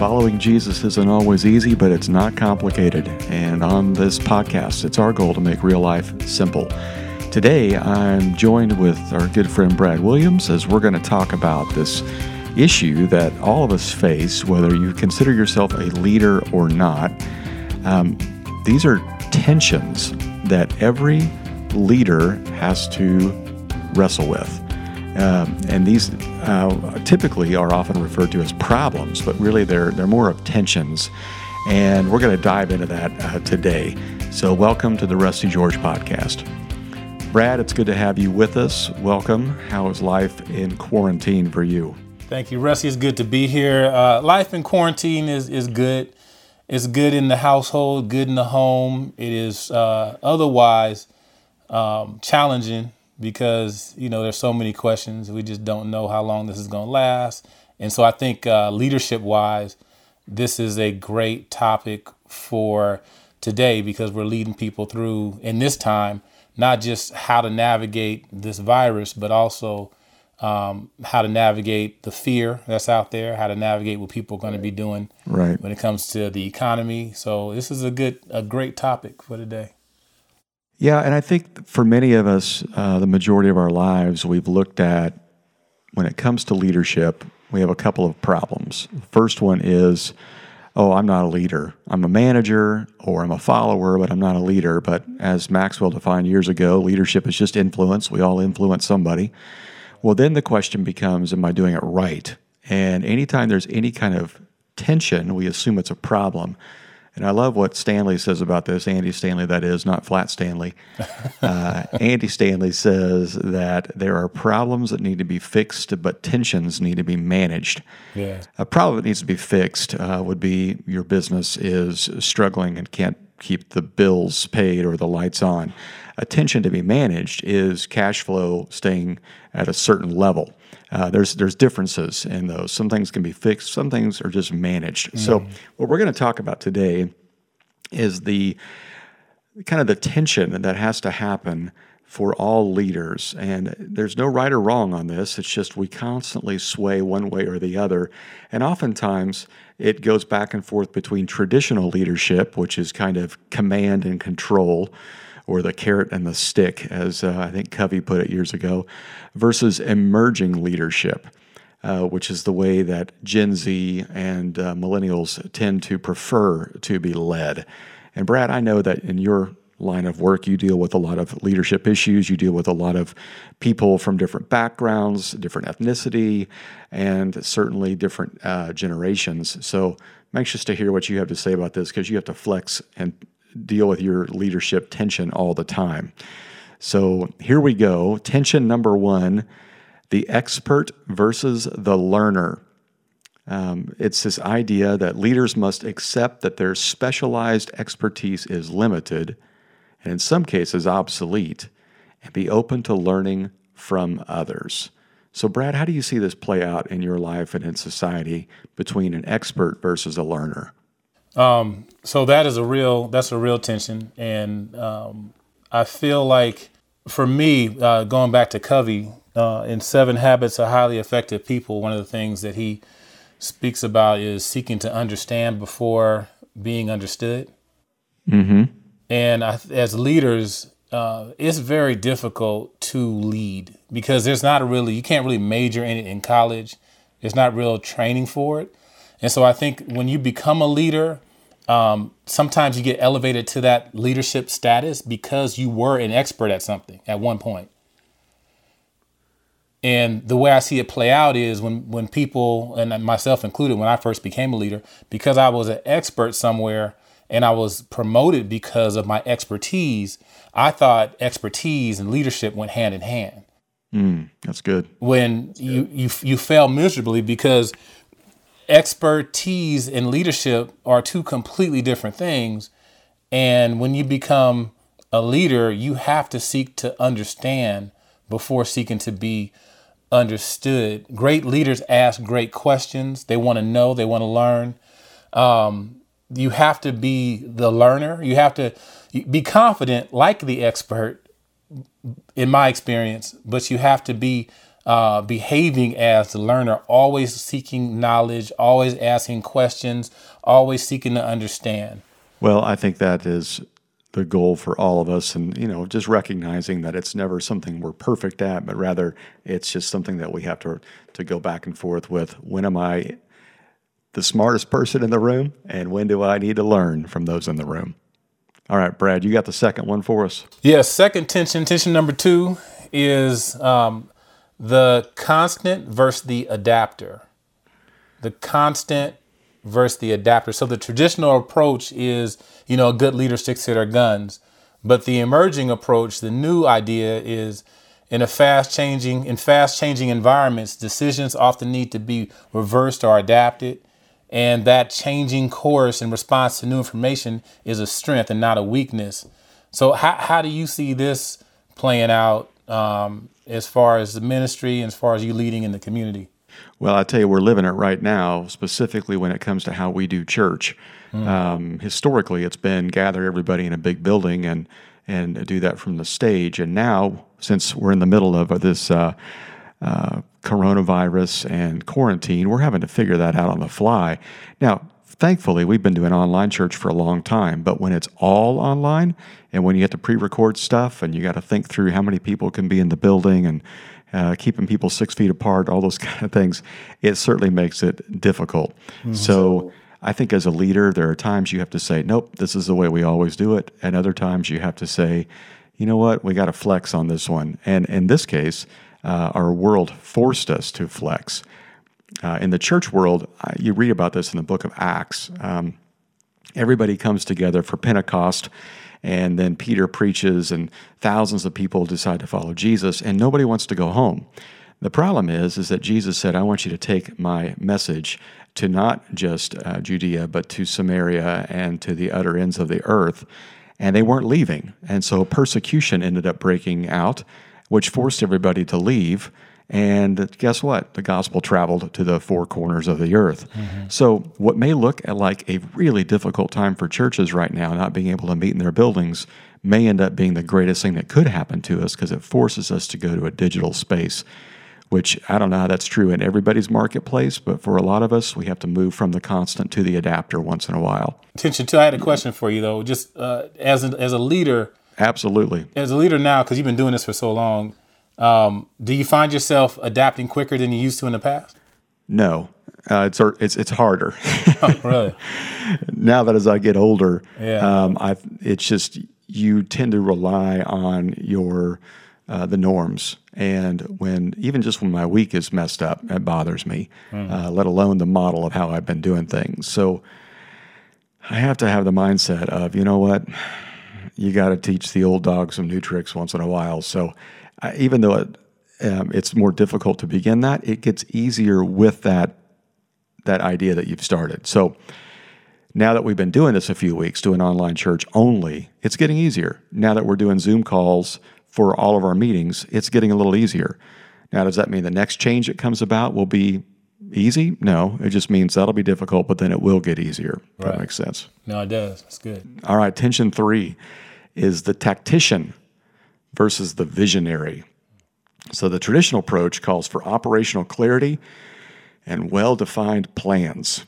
Following Jesus isn't always easy, but it's not complicated. And on this podcast, it's our goal to make real life simple. Today, I'm joined with our good friend Brad Williams as we're going to talk about this issue that all of us face, whether you consider yourself a leader or not. Um, these are tensions that every leader has to wrestle with. Um, and these uh, typically are often referred to as problems, but really they're, they're more of tensions. And we're going to dive into that uh, today. So, welcome to the Rusty George podcast. Brad, it's good to have you with us. Welcome. How is life in quarantine for you? Thank you, Rusty. It's good to be here. Uh, life in quarantine is, is good. It's good in the household, good in the home. It is uh, otherwise um, challenging because you know there's so many questions. We just don't know how long this is going to last, and so I think uh, leadership wise, this is a great topic for today because we're leading people through in this time not just how to navigate this virus, but also um, how to navigate the fear that's out there, how to navigate what people are going to be doing right. when it comes to the economy. So this is a good, a great topic for today. Yeah, and I think for many of us, uh, the majority of our lives, we've looked at when it comes to leadership, we have a couple of problems. The first one is, oh, I'm not a leader. I'm a manager or I'm a follower, but I'm not a leader. But as Maxwell defined years ago, leadership is just influence. We all influence somebody. Well, then the question becomes, am I doing it right? And anytime there's any kind of tension, we assume it's a problem. And I love what Stanley says about this. Andy Stanley, that is, not Flat Stanley. Uh, Andy Stanley says that there are problems that need to be fixed, but tensions need to be managed. Yeah. A problem that needs to be fixed uh, would be your business is struggling and can't keep the bills paid or the lights on. A tension to be managed is cash flow staying at a certain level. Uh, there's there's differences in those. Some things can be fixed. Some things are just managed. Mm. So what we're going to talk about today is the kind of the tension that has to happen for all leaders. And there's no right or wrong on this. It's just we constantly sway one way or the other. And oftentimes it goes back and forth between traditional leadership, which is kind of command and control, or the carrot and the stick, as uh, I think Covey put it years ago, versus emerging leadership, uh, which is the way that Gen Z and uh, millennials tend to prefer to be led. And Brad, I know that in your line of work, you deal with a lot of leadership issues. You deal with a lot of people from different backgrounds, different ethnicity, and certainly different uh, generations. So I'm anxious to hear what you have to say about this because you have to flex and deal with your leadership tension all the time. So here we go. Tension number one the expert versus the learner. Um, it's this idea that leaders must accept that their specialized expertise is limited and in some cases obsolete and be open to learning from others. So, Brad, how do you see this play out in your life and in society between an expert versus a learner? Um, so that is a real that's a real tension, and um, I feel like for me, uh, going back to Covey uh, in Seven Habits of Highly Effective People, one of the things that he speaks about is seeking to understand before being understood. Mm-hmm. And I, as leaders, uh, it's very difficult to lead because there's not really you can't really major in it in college. There's not real training for it. And so I think when you become a leader, um, sometimes you get elevated to that leadership status because you were an expert at something at one point. And the way I see it play out is when when people and myself included, when I first became a leader, because I was an expert somewhere and I was promoted because of my expertise, I thought expertise and leadership went hand in hand. Mm, that's good. When you you you fail miserably because expertise and leadership are two completely different things. And when you become a leader, you have to seek to understand before seeking to be understood. Great leaders ask great questions. They want to know, they want to learn. Um, you have to be the learner. You have to be confident, like the expert, in my experience, but you have to be uh, behaving as the learner, always seeking knowledge, always asking questions, always seeking to understand. Well, I think that is the goal for all of us and you know just recognizing that it's never something we're perfect at but rather it's just something that we have to to go back and forth with. When am i the smartest person in the room and when do i need to learn from those in the room? All right brad you got the second one for us. Yes yeah, second tension tension number two is um, the constant versus the adapter the constant versus the adapter so the traditional approach is you know, a good leader sticks to their guns. But the emerging approach, the new idea is in a fast changing, in fast changing environments, decisions often need to be reversed or adapted. And that changing course in response to new information is a strength and not a weakness. So, how, how do you see this playing out um, as far as the ministry and as far as you leading in the community? Well, I tell you, we're living it right now, specifically when it comes to how we do church. Mm. Um, historically, it's been gather everybody in a big building and and do that from the stage. And now, since we're in the middle of this uh, uh, coronavirus and quarantine, we're having to figure that out on the fly. Now, thankfully, we've been doing online church for a long time, but when it's all online and when you have to pre record stuff and you got to think through how many people can be in the building and uh, keeping people six feet apart, all those kind of things, it certainly makes it difficult. Mm-hmm. So, I think as a leader, there are times you have to say, nope, this is the way we always do it. And other times you have to say, you know what, we got to flex on this one. And in this case, uh, our world forced us to flex. Uh, in the church world, uh, you read about this in the book of Acts. Um, everybody comes together for Pentecost, and then Peter preaches, and thousands of people decide to follow Jesus, and nobody wants to go home. The problem is, is that Jesus said, "I want you to take my message to not just uh, Judea, but to Samaria and to the utter ends of the earth. And they weren't leaving. And so persecution ended up breaking out, which forced everybody to leave. And guess what? The gospel traveled to the four corners of the earth. Mm-hmm. So, what may look like a really difficult time for churches right now, not being able to meet in their buildings, may end up being the greatest thing that could happen to us because it forces us to go to a digital space which I don't know how that's true in everybody's marketplace, but for a lot of us, we have to move from the constant to the adapter once in a while. Attention to, I had a question for you though, just uh, as, a, as a leader. Absolutely. As a leader now, because you've been doing this for so long, um, do you find yourself adapting quicker than you used to in the past? No, uh, it's it's it's harder. oh, really? now that as I get older, yeah. um, I it's just you tend to rely on your uh, the norms. And when even just when my week is messed up, it bothers me. Mm. Uh, let alone the model of how I've been doing things. So I have to have the mindset of you know what, you got to teach the old dog some new tricks once in a while. So I, even though it, um, it's more difficult to begin that, it gets easier with that that idea that you've started. So now that we've been doing this a few weeks, doing online church only, it's getting easier. Now that we're doing Zoom calls for all of our meetings, it's getting a little easier. Now, does that mean the next change that comes about will be easy? No, it just means that'll be difficult, but then it will get easier. Right. That makes sense. No, it does. It's good. All right, tension three is the tactician versus the visionary. So the traditional approach calls for operational clarity and well-defined plans.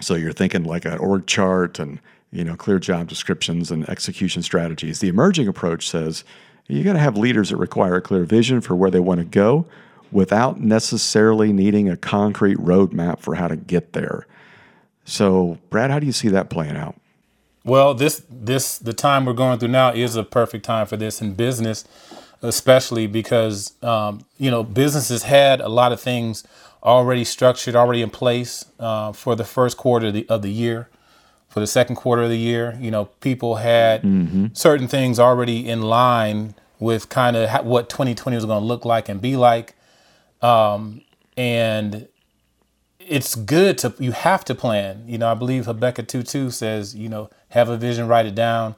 So you're thinking like an org chart and you know clear job descriptions and execution strategies. The emerging approach says you got to have leaders that require a clear vision for where they want to go without necessarily needing a concrete roadmap for how to get there. So, Brad, how do you see that playing out? Well, this this the time we're going through now is a perfect time for this in business, especially because um, you know businesses had a lot of things already structured, already in place uh, for the first quarter of the, of the year for the second quarter of the year. You know, people had mm-hmm. certain things already in line with kind of what 2020 was going to look like and be like. Um, and it's good to, you have to plan. You know, I believe 2 2 says, you know, have a vision, write it down.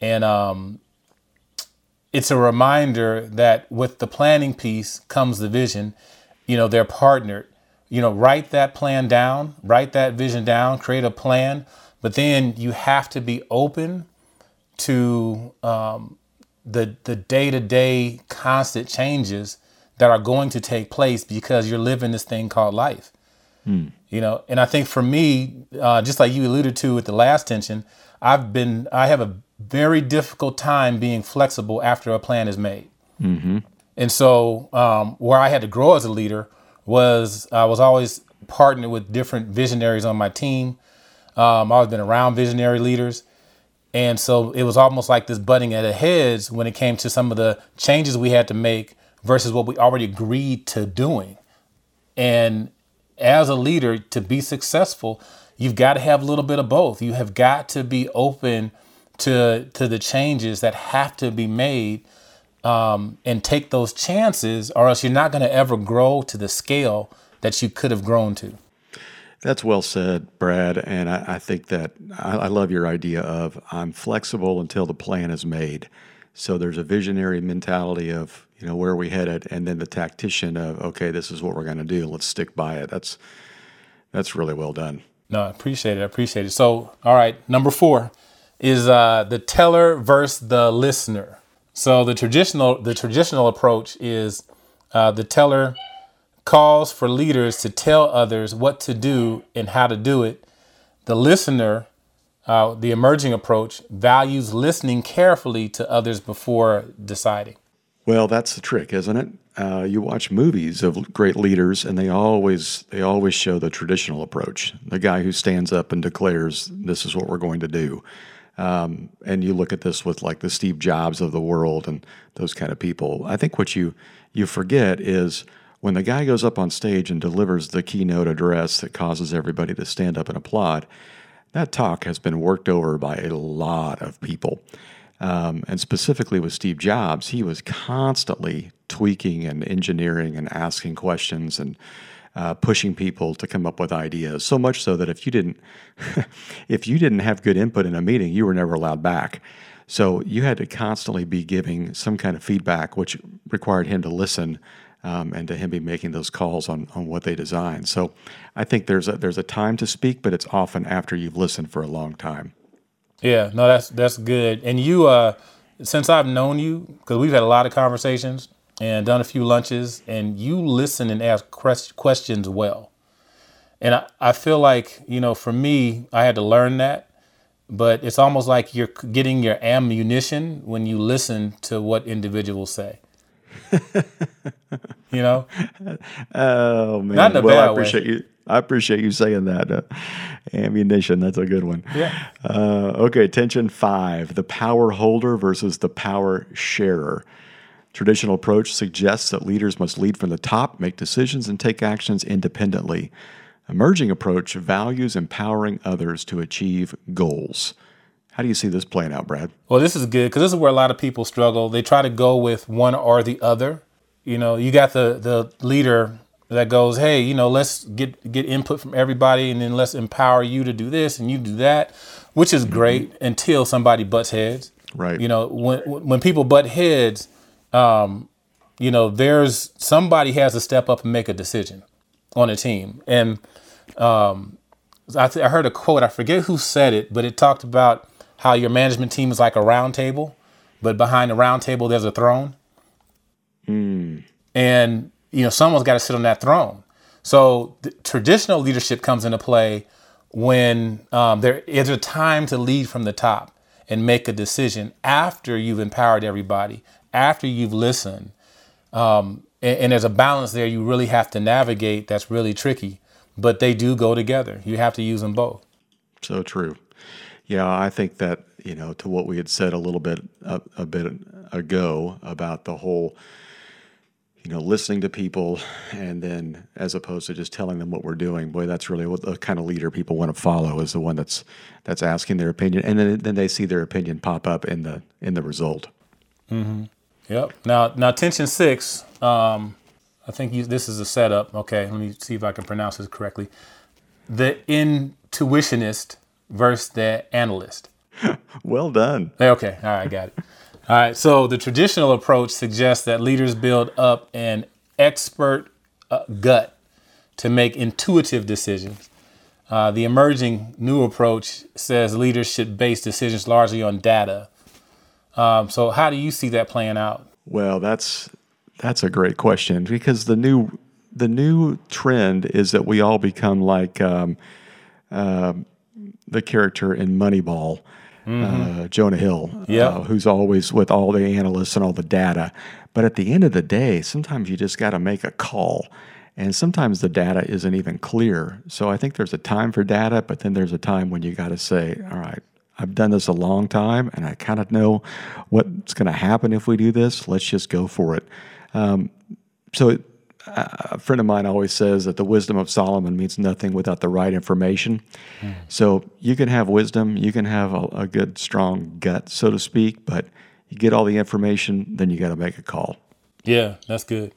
And um, it's a reminder that with the planning piece comes the vision. You know, they're partnered. You know, write that plan down, write that vision down, create a plan but then you have to be open to um, the the day to day constant changes that are going to take place because you're living this thing called life. Hmm. You know, and I think for me, uh, just like you alluded to with the last tension, I've been I have a very difficult time being flexible after a plan is made. Mm-hmm. And so, um, where I had to grow as a leader was I was always partnered with different visionaries on my team. Um, I've always been around visionary leaders. And so it was almost like this butting at the heads when it came to some of the changes we had to make versus what we already agreed to doing. And as a leader, to be successful, you've got to have a little bit of both. You have got to be open to to the changes that have to be made um, and take those chances, or else you're not going to ever grow to the scale that you could have grown to. That's well said, Brad. And I, I think that I, I, love your idea of I'm flexible until the plan is made. So there's a visionary mentality of you know where are we headed, and then the tactician of okay, this is what we're going to do. Let's stick by it. That's that's really well done. No, I appreciate it. I appreciate it. So, all right, number four is uh, the teller versus the listener. So the traditional the traditional approach is uh, the teller calls for leaders to tell others what to do and how to do it. The listener, uh, the emerging approach, values listening carefully to others before deciding. Well, that's the trick, isn't it? Uh, you watch movies of great leaders, and they always they always show the traditional approach. The guy who stands up and declares, "This is what we're going to do." Um, and you look at this with like the Steve Jobs of the world and those kind of people. I think what you you forget is when the guy goes up on stage and delivers the keynote address that causes everybody to stand up and applaud, that talk has been worked over by a lot of people. Um, and specifically with Steve Jobs, he was constantly tweaking and engineering and asking questions and uh, pushing people to come up with ideas. So much so that if you didn't, if you didn't have good input in a meeting, you were never allowed back. So you had to constantly be giving some kind of feedback, which required him to listen um, and to him be making those calls on, on what they design. So I think there's a, there's a time to speak, but it's often after you've listened for a long time. Yeah, no, that's that's good. And you, uh, since I've known you, because we've had a lot of conversations and done a few lunches, and you listen and ask questions well. And I, I feel like you know, for me, I had to learn that. But it's almost like you're getting your ammunition when you listen to what individuals say. you know? Oh man! Not in a well, bad I appreciate way. you. I appreciate you saying that. Uh, ammunition, that's a good one. Yeah. Uh, okay, tension five: the power holder versus the power sharer. Traditional approach suggests that leaders must lead from the top, make decisions, and take actions independently. Emerging approach values empowering others to achieve goals. How do you see this playing out, Brad? Well, this is good because this is where a lot of people struggle. They try to go with one or the other. You know, you got the the leader that goes, "Hey, you know, let's get get input from everybody, and then let's empower you to do this and you do that," which is great mm-hmm. until somebody butts heads. Right. You know, when when people butt heads, um, you know, there's somebody has to step up and make a decision on a team, and um, I, th- I heard a quote. I forget who said it, but it talked about how your management team is like a round table, but behind the round table there's a throne. Mm. And you know someone's got to sit on that throne. So traditional leadership comes into play when um, there is a time to lead from the top and make a decision after you've empowered everybody, after you've listened. Um, and, and there's a balance there you really have to navigate that's really tricky, but they do go together. You have to use them both. So true. Yeah, I think that you know to what we had said a little bit a, a bit ago about the whole you know listening to people and then as opposed to just telling them what we're doing boy that's really what the kind of leader people want to follow is the one that's that's asking their opinion. And then then they see their opinion pop up in the in the result. Mm-hmm. yep. Now now tension six um, i think you, this is a setup. Okay let me see if i can pronounce this correctly. The intuitionist versus the analyst. well done. Okay, all right, got it. All right, so the traditional approach suggests that leaders build up an expert uh, gut to make intuitive decisions. Uh, the emerging new approach says leaders should base decisions largely on data. Um, so, how do you see that playing out? Well, that's That's a great question because the new the new trend is that we all become like um, uh, the character in Moneyball, mm-hmm. uh, Jonah Hill, yeah. uh, who's always with all the analysts and all the data. But at the end of the day, sometimes you just got to make a call. And sometimes the data isn't even clear. So I think there's a time for data, but then there's a time when you got to say, all right, I've done this a long time and I kind of know what's going to happen if we do this. Let's just go for it. Um, so a friend of mine always says that the wisdom of Solomon means nothing without the right information. Mm. So you can have wisdom, you can have a, a, good, strong gut, so to speak, but you get all the information, then you got to make a call. Yeah, that's good.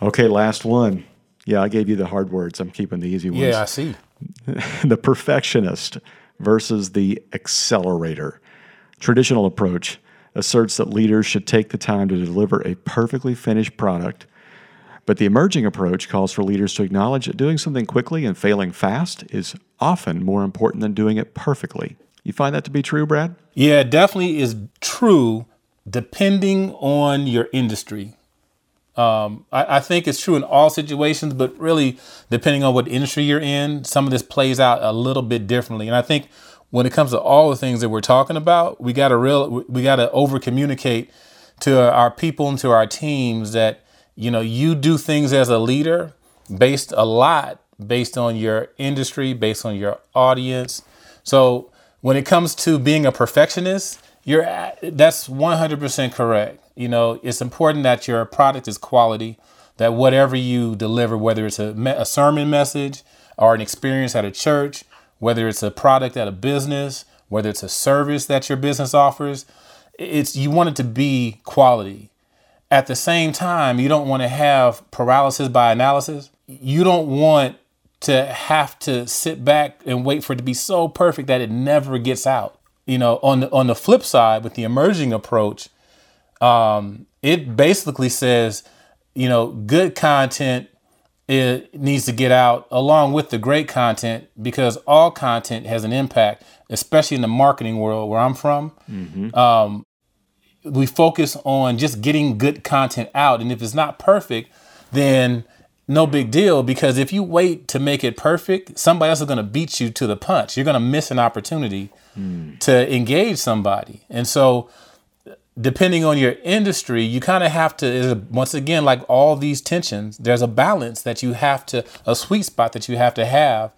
Okay, last one. Yeah, I gave you the hard words. I'm keeping the easy ones. Yeah, I see. the perfectionist versus the accelerator. Traditional approach asserts that leaders should take the time to deliver a perfectly finished product but the emerging approach calls for leaders to acknowledge that doing something quickly and failing fast is often more important than doing it perfectly. You find that to be true, Brad? Yeah, it definitely is true depending on your industry. Um, I, I, think it's true in all situations, but really depending on what industry you're in, some of this plays out a little bit differently. And I think when it comes to all the things that we're talking about, we got to real we got to over communicate to our people and to our teams that you know, you do things as a leader based a lot based on your industry, based on your audience. So when it comes to being a perfectionist, you're that's 100% correct. You know, it's important that your product is quality, that whatever you deliver, whether it's a, a sermon message or an experience at a church, whether it's a product at a business, whether it's a service that your business offers, it's you want it to be quality. At the same time, you don't want to have paralysis by analysis. You don't want to have to sit back and wait for it to be so perfect that it never gets out. You know, on the on the flip side, with the emerging approach, um, it basically says, you know, good content it needs to get out along with the great content because all content has an impact, especially in the marketing world where I'm from. Mm-hmm. Um, we focus on just getting good content out. And if it's not perfect, then no big deal because if you wait to make it perfect, somebody else is going to beat you to the punch. You're going to miss an opportunity mm. to engage somebody. And so, depending on your industry, you kind of have to, once again, like all these tensions, there's a balance that you have to, a sweet spot that you have to have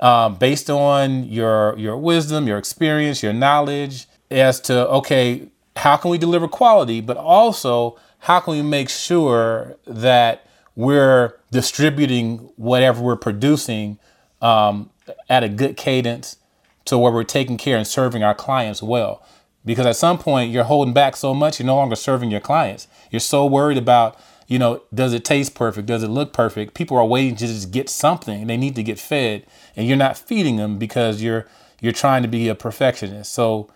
um, based on your your wisdom, your experience, your knowledge as to okay how can we deliver quality, but also how can we make sure that we're distributing whatever we're producing um, at a good cadence to where we're taking care and serving our clients well. Because at some point you're holding back so much, you're no longer serving your clients. You're so worried about, you know, does it taste perfect? Does it look perfect? People are waiting to just get something. They need to get fed, and you're not feeding them because you're you're trying to be a perfectionist. So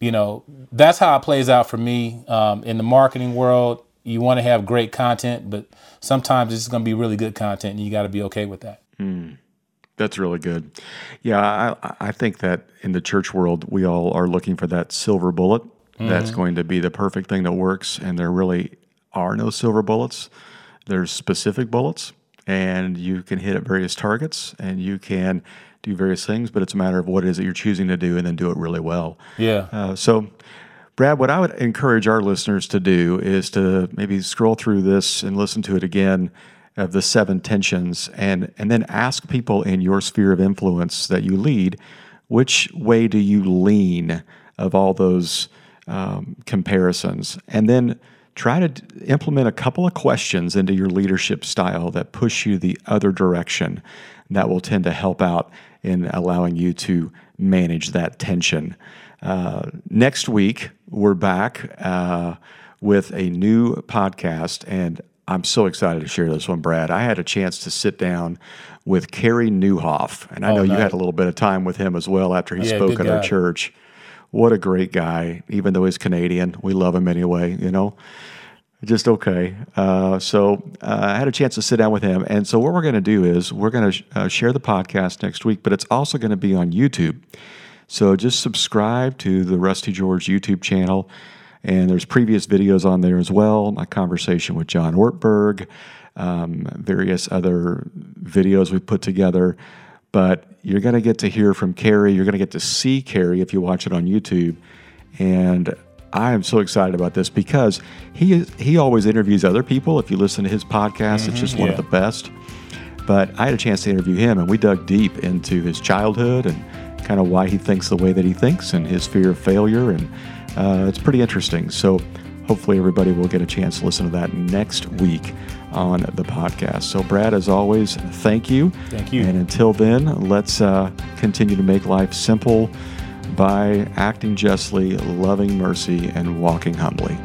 you know, that's how it plays out for me um, in the marketing world. You want to have great content, but sometimes it's going to be really good content, and you got to be okay with that. Mm, that's really good. Yeah, I, I think that in the church world, we all are looking for that silver bullet mm-hmm. that's going to be the perfect thing that works, and there really are no silver bullets. There's specific bullets, and you can hit at various targets, and you can do various things, but it's a matter of what it is that you're choosing to do and then do it really well. Yeah. Uh, so, Brad, what I would encourage our listeners to do is to maybe scroll through this and listen to it again of the seven tensions and, and then ask people in your sphere of influence that you lead, which way do you lean of all those um, comparisons? And then try to implement a couple of questions into your leadership style that push you the other direction. That will tend to help out in allowing you to manage that tension. Uh, next week, we're back uh, with a new podcast, and I'm so excited to share this one, Brad. I had a chance to sit down with Carey Nieuwhof, and I oh, know nice. you had a little bit of time with him as well after he yeah, spoke at our church. What a great guy, even though he's Canadian. We love him anyway, you know just okay. Uh, so uh, I had a chance to sit down with him, and so what we're going to do is we're going to sh- uh, share the podcast next week, but it's also going to be on YouTube. So just subscribe to the Rusty George YouTube channel. And there's previous videos on there as well. My conversation with John Ortberg, um, various other videos we put together. But you're going to get to hear from Carey. You're going to get to see Carey if you watch it on YouTube. And I am so excited about this because he he always interviews other people. If you listen to his podcast, mm-hmm, it's just one yeah. of the best. But I had a chance to interview him, and we dug deep into his childhood and kind of why he thinks the way that he thinks and his fear of failure. And uh, it's pretty interesting. So hopefully, everybody will get a chance to listen to that next week on the podcast. So, Brad, as always, thank you. Thank you. And until then, let's uh, continue to make life simple by acting justly, loving mercy, and walking humbly.